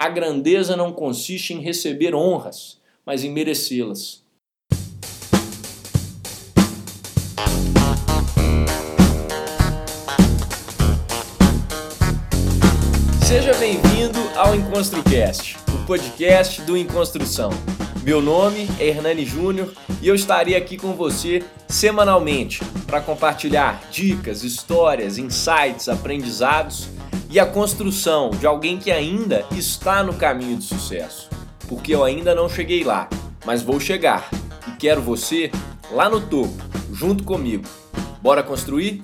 A grandeza não consiste em receber honras, mas em merecê-las. Seja bem-vindo ao EnconstruCast, o podcast do Enconstrução. Meu nome é Hernani Júnior e eu estarei aqui com você semanalmente para compartilhar dicas, histórias, insights, aprendizados e a construção de alguém que ainda está no caminho de sucesso. Porque eu ainda não cheguei lá, mas vou chegar e quero você lá no topo, junto comigo. Bora construir?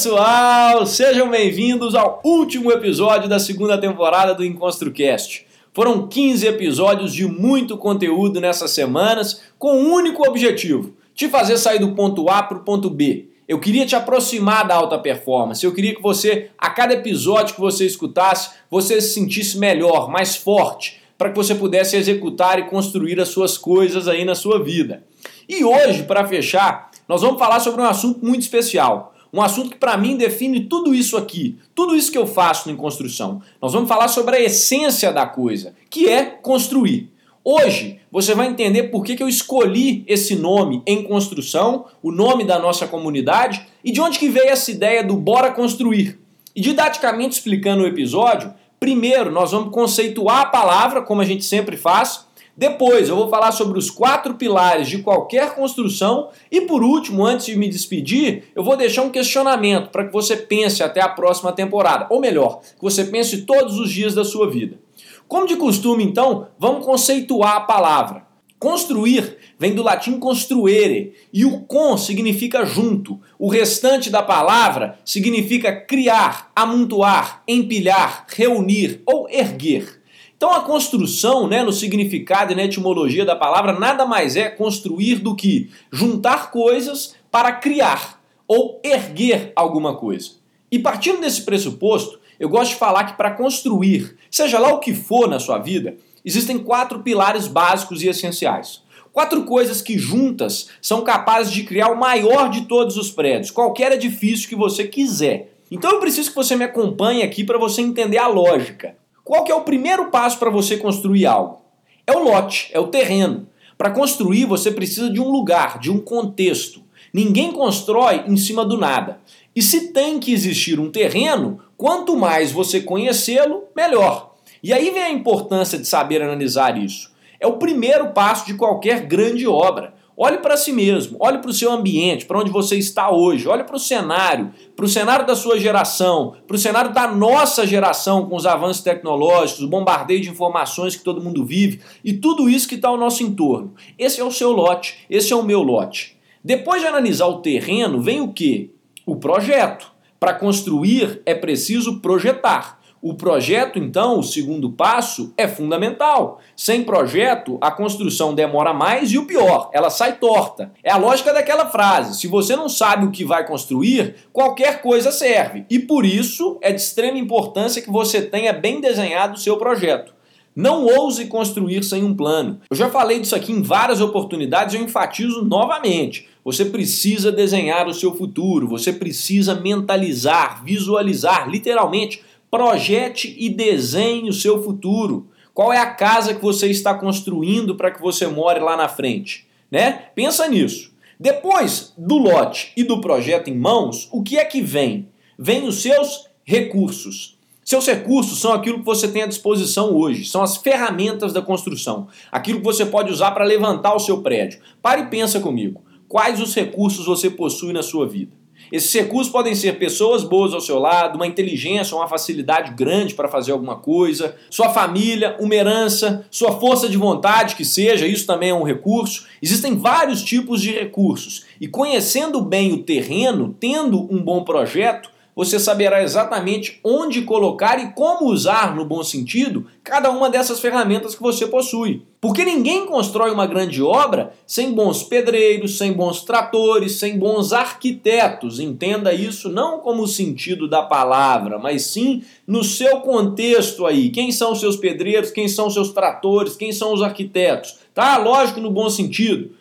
Pessoal, sejam bem-vindos ao último episódio da segunda temporada do EnconstruCast. Foram 15 episódios de muito conteúdo nessas semanas, com um único objetivo: te fazer sair do ponto A para o ponto B. Eu queria te aproximar da alta performance. Eu queria que você, a cada episódio que você escutasse, você se sentisse melhor, mais forte, para que você pudesse executar e construir as suas coisas aí na sua vida. E hoje, para fechar, nós vamos falar sobre um assunto muito especial um assunto que para mim define tudo isso aqui, tudo isso que eu faço em construção. Nós vamos falar sobre a essência da coisa, que é construir. Hoje você vai entender por que, que eu escolhi esse nome em construção, o nome da nossa comunidade e de onde que veio essa ideia do bora construir. E didaticamente explicando o episódio, primeiro nós vamos conceituar a palavra, como a gente sempre faz, depois eu vou falar sobre os quatro pilares de qualquer construção e por último, antes de me despedir, eu vou deixar um questionamento para que você pense até a próxima temporada, ou melhor, que você pense todos os dias da sua vida. Como de costume, então, vamos conceituar a palavra. Construir vem do latim construere e o con significa junto. O restante da palavra significa criar, amontoar, empilhar, reunir ou erguer. Então a construção, né, no significado e na etimologia da palavra, nada mais é construir do que juntar coisas para criar ou erguer alguma coisa. E partindo desse pressuposto, eu gosto de falar que para construir, seja lá o que for na sua vida, existem quatro pilares básicos e essenciais. Quatro coisas que juntas são capazes de criar o maior de todos os prédios, qualquer edifício que você quiser. Então eu preciso que você me acompanhe aqui para você entender a lógica. Qual que é o primeiro passo para você construir algo? É o lote, é o terreno. Para construir, você precisa de um lugar, de um contexto. Ninguém constrói em cima do nada. E se tem que existir um terreno, quanto mais você conhecê-lo, melhor. E aí vem a importância de saber analisar isso. É o primeiro passo de qualquer grande obra. Olhe para si mesmo, olhe para o seu ambiente, para onde você está hoje, olhe para o cenário, para o cenário da sua geração, para o cenário da nossa geração com os avanços tecnológicos, o bombardeio de informações que todo mundo vive e tudo isso que está ao nosso entorno. Esse é o seu lote, esse é o meu lote. Depois de analisar o terreno, vem o que? O projeto. Para construir é preciso projetar. O projeto, então, o segundo passo, é fundamental. Sem projeto, a construção demora mais e o pior, ela sai torta. É a lógica daquela frase: se você não sabe o que vai construir, qualquer coisa serve. E por isso é de extrema importância que você tenha bem desenhado o seu projeto. Não ouse construir sem um plano. Eu já falei disso aqui em várias oportunidades eu enfatizo novamente. Você precisa desenhar o seu futuro, você precisa mentalizar, visualizar, literalmente Projete e desenhe o seu futuro. Qual é a casa que você está construindo para que você more lá na frente? Né? Pensa nisso. Depois do lote e do projeto em mãos, o que é que vem? Vem os seus recursos. Seus recursos são aquilo que você tem à disposição hoje, são as ferramentas da construção, aquilo que você pode usar para levantar o seu prédio. Pare e pensa comigo. Quais os recursos você possui na sua vida? Esses recursos podem ser pessoas boas ao seu lado, uma inteligência, uma facilidade grande para fazer alguma coisa, sua família, uma herança, sua força de vontade, que seja, isso também é um recurso. Existem vários tipos de recursos e conhecendo bem o terreno, tendo um bom projeto, você saberá exatamente onde colocar e como usar, no bom sentido, cada uma dessas ferramentas que você possui. Porque ninguém constrói uma grande obra sem bons pedreiros, sem bons tratores, sem bons arquitetos. Entenda isso não como o sentido da palavra, mas sim no seu contexto aí. Quem são seus pedreiros, quem são seus tratores, quem são os arquitetos? Tá? Lógico, no bom sentido.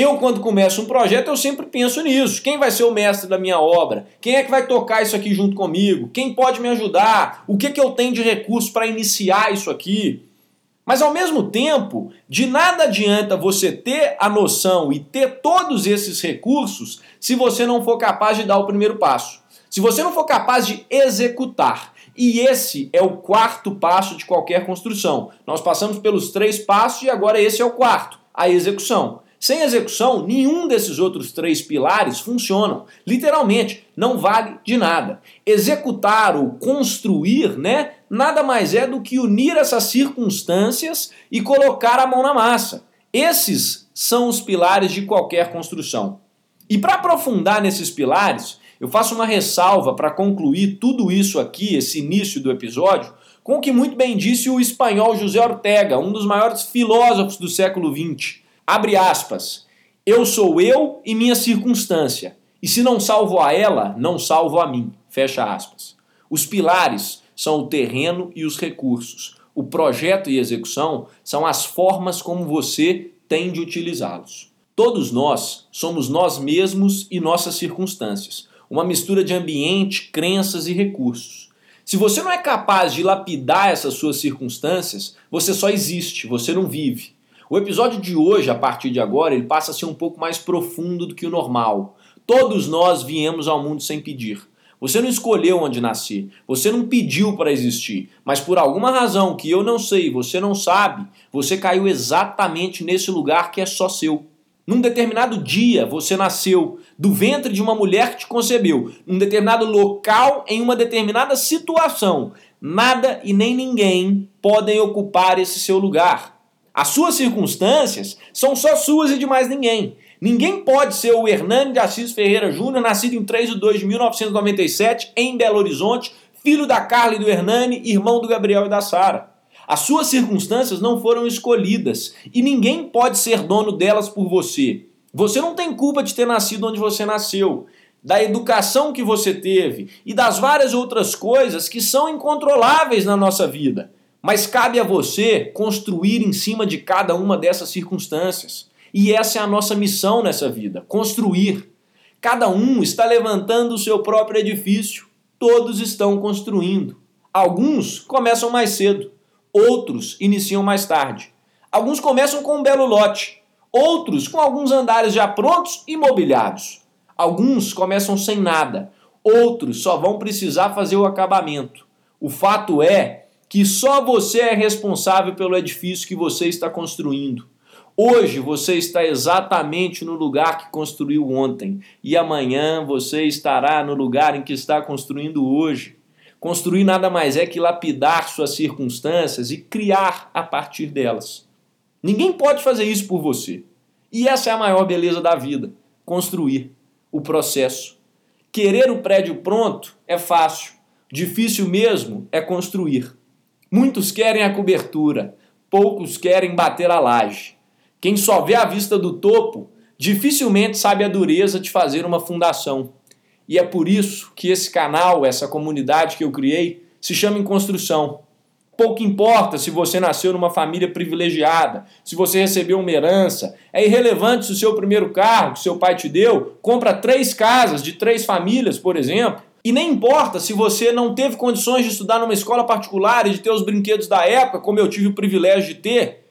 Eu, quando começo um projeto, eu sempre penso nisso. Quem vai ser o mestre da minha obra? Quem é que vai tocar isso aqui junto comigo? Quem pode me ajudar? O que, que eu tenho de recurso para iniciar isso aqui? Mas ao mesmo tempo, de nada adianta você ter a noção e ter todos esses recursos se você não for capaz de dar o primeiro passo. Se você não for capaz de executar. E esse é o quarto passo de qualquer construção. Nós passamos pelos três passos e agora esse é o quarto, a execução. Sem execução, nenhum desses outros três pilares funcionam. Literalmente, não vale de nada. Executar ou construir, né, nada mais é do que unir essas circunstâncias e colocar a mão na massa. Esses são os pilares de qualquer construção. E para aprofundar nesses pilares, eu faço uma ressalva para concluir tudo isso aqui, esse início do episódio, com o que muito bem disse o espanhol José Ortega, um dos maiores filósofos do século XX. Abre aspas. Eu sou eu e minha circunstância. E se não salvo a ela, não salvo a mim. Fecha aspas. Os pilares são o terreno e os recursos. O projeto e execução são as formas como você tem de utilizá-los. Todos nós somos nós mesmos e nossas circunstâncias, uma mistura de ambiente, crenças e recursos. Se você não é capaz de lapidar essas suas circunstâncias, você só existe, você não vive. O episódio de hoje, a partir de agora, ele passa a ser um pouco mais profundo do que o normal. Todos nós viemos ao mundo sem pedir. Você não escolheu onde nascer, você não pediu para existir, mas por alguma razão que eu não sei, você não sabe, você caiu exatamente nesse lugar que é só seu. Num determinado dia você nasceu do ventre de uma mulher que te concebeu, num determinado local, em uma determinada situação. Nada e nem ninguém podem ocupar esse seu lugar. As suas circunstâncias são só suas e de mais ninguém. Ninguém pode ser o Hernani de Assis Ferreira Júnior, nascido em 3 de 2 de 1997, em Belo Horizonte, filho da Carla e do Hernani, irmão do Gabriel e da Sara. As suas circunstâncias não foram escolhidas e ninguém pode ser dono delas por você. Você não tem culpa de ter nascido onde você nasceu, da educação que você teve e das várias outras coisas que são incontroláveis na nossa vida. Mas cabe a você construir em cima de cada uma dessas circunstâncias. E essa é a nossa missão nessa vida: construir. Cada um está levantando o seu próprio edifício, todos estão construindo. Alguns começam mais cedo, outros iniciam mais tarde. Alguns começam com um belo lote, outros com alguns andares já prontos e mobiliados. Alguns começam sem nada, outros só vão precisar fazer o acabamento. O fato é que só você é responsável pelo edifício que você está construindo. Hoje você está exatamente no lugar que construiu ontem, e amanhã você estará no lugar em que está construindo hoje. Construir nada mais é que lapidar suas circunstâncias e criar a partir delas. Ninguém pode fazer isso por você. E essa é a maior beleza da vida: construir o processo. Querer o prédio pronto é fácil, difícil mesmo é construir. Muitos querem a cobertura, poucos querem bater a laje. Quem só vê a vista do topo dificilmente sabe a dureza de fazer uma fundação. E é por isso que esse canal, essa comunidade que eu criei, se chama Em Construção. Pouco importa se você nasceu numa família privilegiada, se você recebeu uma herança, é irrelevante se o seu primeiro carro que seu pai te deu compra três casas de três famílias, por exemplo. E nem importa se você não teve condições de estudar numa escola particular e de ter os brinquedos da época, como eu tive o privilégio de ter.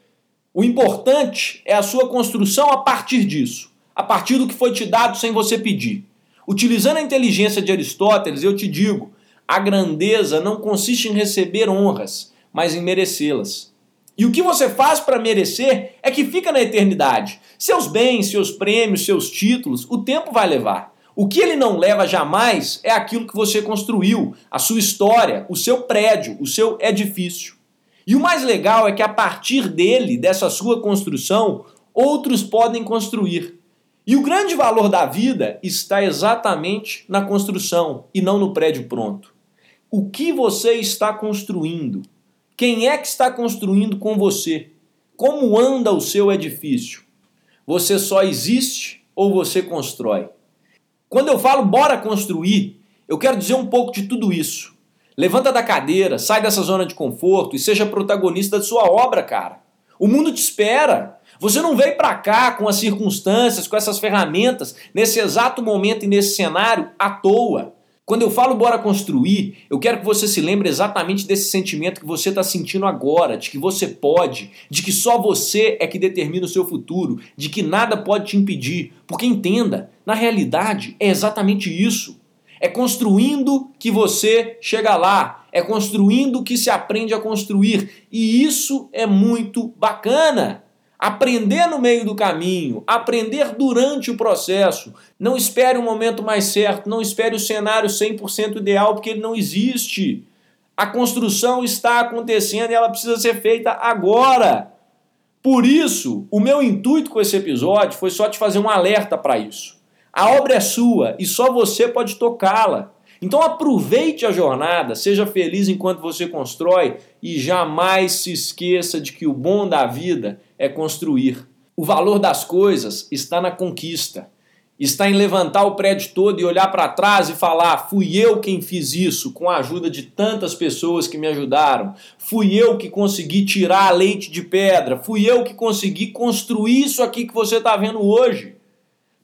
O importante é a sua construção a partir disso, a partir do que foi te dado sem você pedir. Utilizando a inteligência de Aristóteles, eu te digo: a grandeza não consiste em receber honras, mas em merecê-las. E o que você faz para merecer é que fica na eternidade. Seus bens, seus prêmios, seus títulos, o tempo vai levar. O que ele não leva jamais é aquilo que você construiu, a sua história, o seu prédio, o seu edifício. E o mais legal é que a partir dele, dessa sua construção, outros podem construir. E o grande valor da vida está exatamente na construção e não no prédio pronto. O que você está construindo? Quem é que está construindo com você? Como anda o seu edifício? Você só existe ou você constrói? Quando eu falo bora construir, eu quero dizer um pouco de tudo isso. Levanta da cadeira, sai dessa zona de conforto e seja protagonista da sua obra, cara. O mundo te espera. Você não veio para cá com as circunstâncias, com essas ferramentas, nesse exato momento e nesse cenário à toa. Quando eu falo bora construir, eu quero que você se lembre exatamente desse sentimento que você está sentindo agora, de que você pode, de que só você é que determina o seu futuro, de que nada pode te impedir. Porque entenda, na realidade é exatamente isso. É construindo que você chega lá, é construindo que se aprende a construir. E isso é muito bacana. Aprender no meio do caminho, aprender durante o processo. Não espere o momento mais certo, não espere o cenário 100% ideal, porque ele não existe. A construção está acontecendo e ela precisa ser feita agora. Por isso, o meu intuito com esse episódio foi só te fazer um alerta para isso. A obra é sua e só você pode tocá-la. Então aproveite a jornada, seja feliz enquanto você constrói e jamais se esqueça de que o bom da vida é construir. O valor das coisas está na conquista. Está em levantar o prédio todo e olhar para trás e falar: fui eu quem fiz isso, com a ajuda de tantas pessoas que me ajudaram. Fui eu que consegui tirar leite de pedra. Fui eu que consegui construir isso aqui que você está vendo hoje.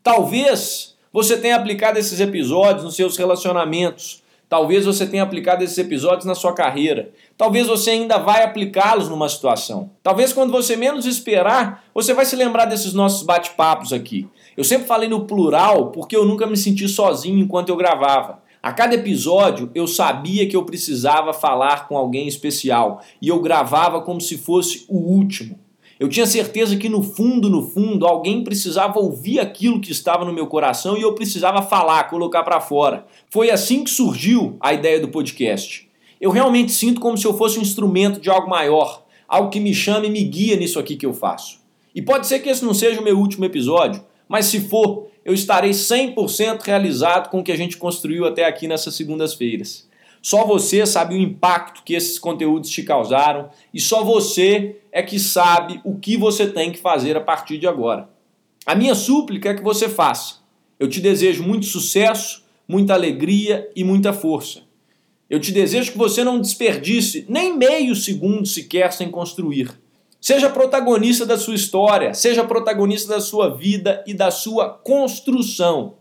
Talvez você tenha aplicado esses episódios nos seus relacionamentos. Talvez você tenha aplicado esses episódios na sua carreira. Talvez você ainda vai aplicá-los numa situação. Talvez quando você menos esperar, você vai se lembrar desses nossos bate-papos aqui. Eu sempre falei no plural porque eu nunca me senti sozinho enquanto eu gravava. A cada episódio eu sabia que eu precisava falar com alguém especial e eu gravava como se fosse o último. Eu tinha certeza que no fundo, no fundo, alguém precisava ouvir aquilo que estava no meu coração e eu precisava falar, colocar para fora. Foi assim que surgiu a ideia do podcast. Eu realmente sinto como se eu fosse um instrumento de algo maior, algo que me chama e me guia nisso aqui que eu faço. E pode ser que esse não seja o meu último episódio, mas se for, eu estarei 100% realizado com o que a gente construiu até aqui nessas segundas-feiras. Só você sabe o impacto que esses conteúdos te causaram e só você é que sabe o que você tem que fazer a partir de agora. A minha súplica é que você faça. Eu te desejo muito sucesso, muita alegria e muita força. Eu te desejo que você não desperdice nem meio segundo sequer sem construir. Seja protagonista da sua história, seja protagonista da sua vida e da sua construção.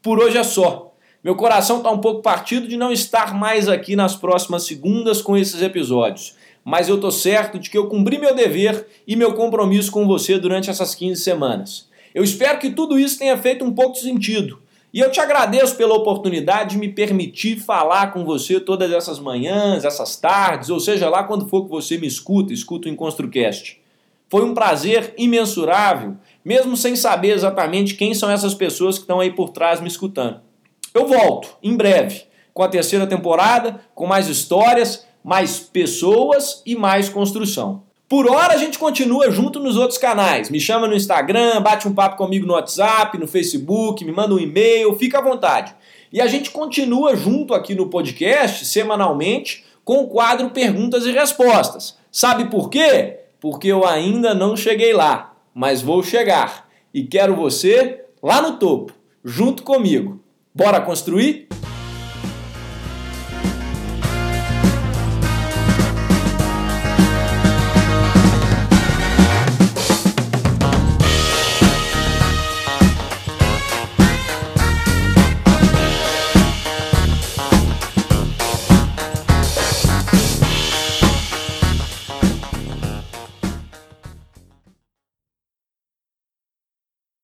Por hoje é só. Meu coração está um pouco partido de não estar mais aqui nas próximas segundas com esses episódios, mas eu estou certo de que eu cumpri meu dever e meu compromisso com você durante essas 15 semanas. Eu espero que tudo isso tenha feito um pouco de sentido. E eu te agradeço pela oportunidade de me permitir falar com você todas essas manhãs, essas tardes, ou seja lá quando for que você me escuta, escuta o EnconstruCast. Foi um prazer imensurável, mesmo sem saber exatamente quem são essas pessoas que estão aí por trás me escutando. Eu volto em breve com a terceira temporada, com mais histórias, mais pessoas e mais construção. Por hora a gente continua junto nos outros canais. Me chama no Instagram, bate um papo comigo no WhatsApp, no Facebook, me manda um e-mail, fica à vontade. E a gente continua junto aqui no podcast, semanalmente, com o quadro Perguntas e Respostas. Sabe por quê? Porque eu ainda não cheguei lá, mas vou chegar. E quero você lá no topo, junto comigo. Bora construir?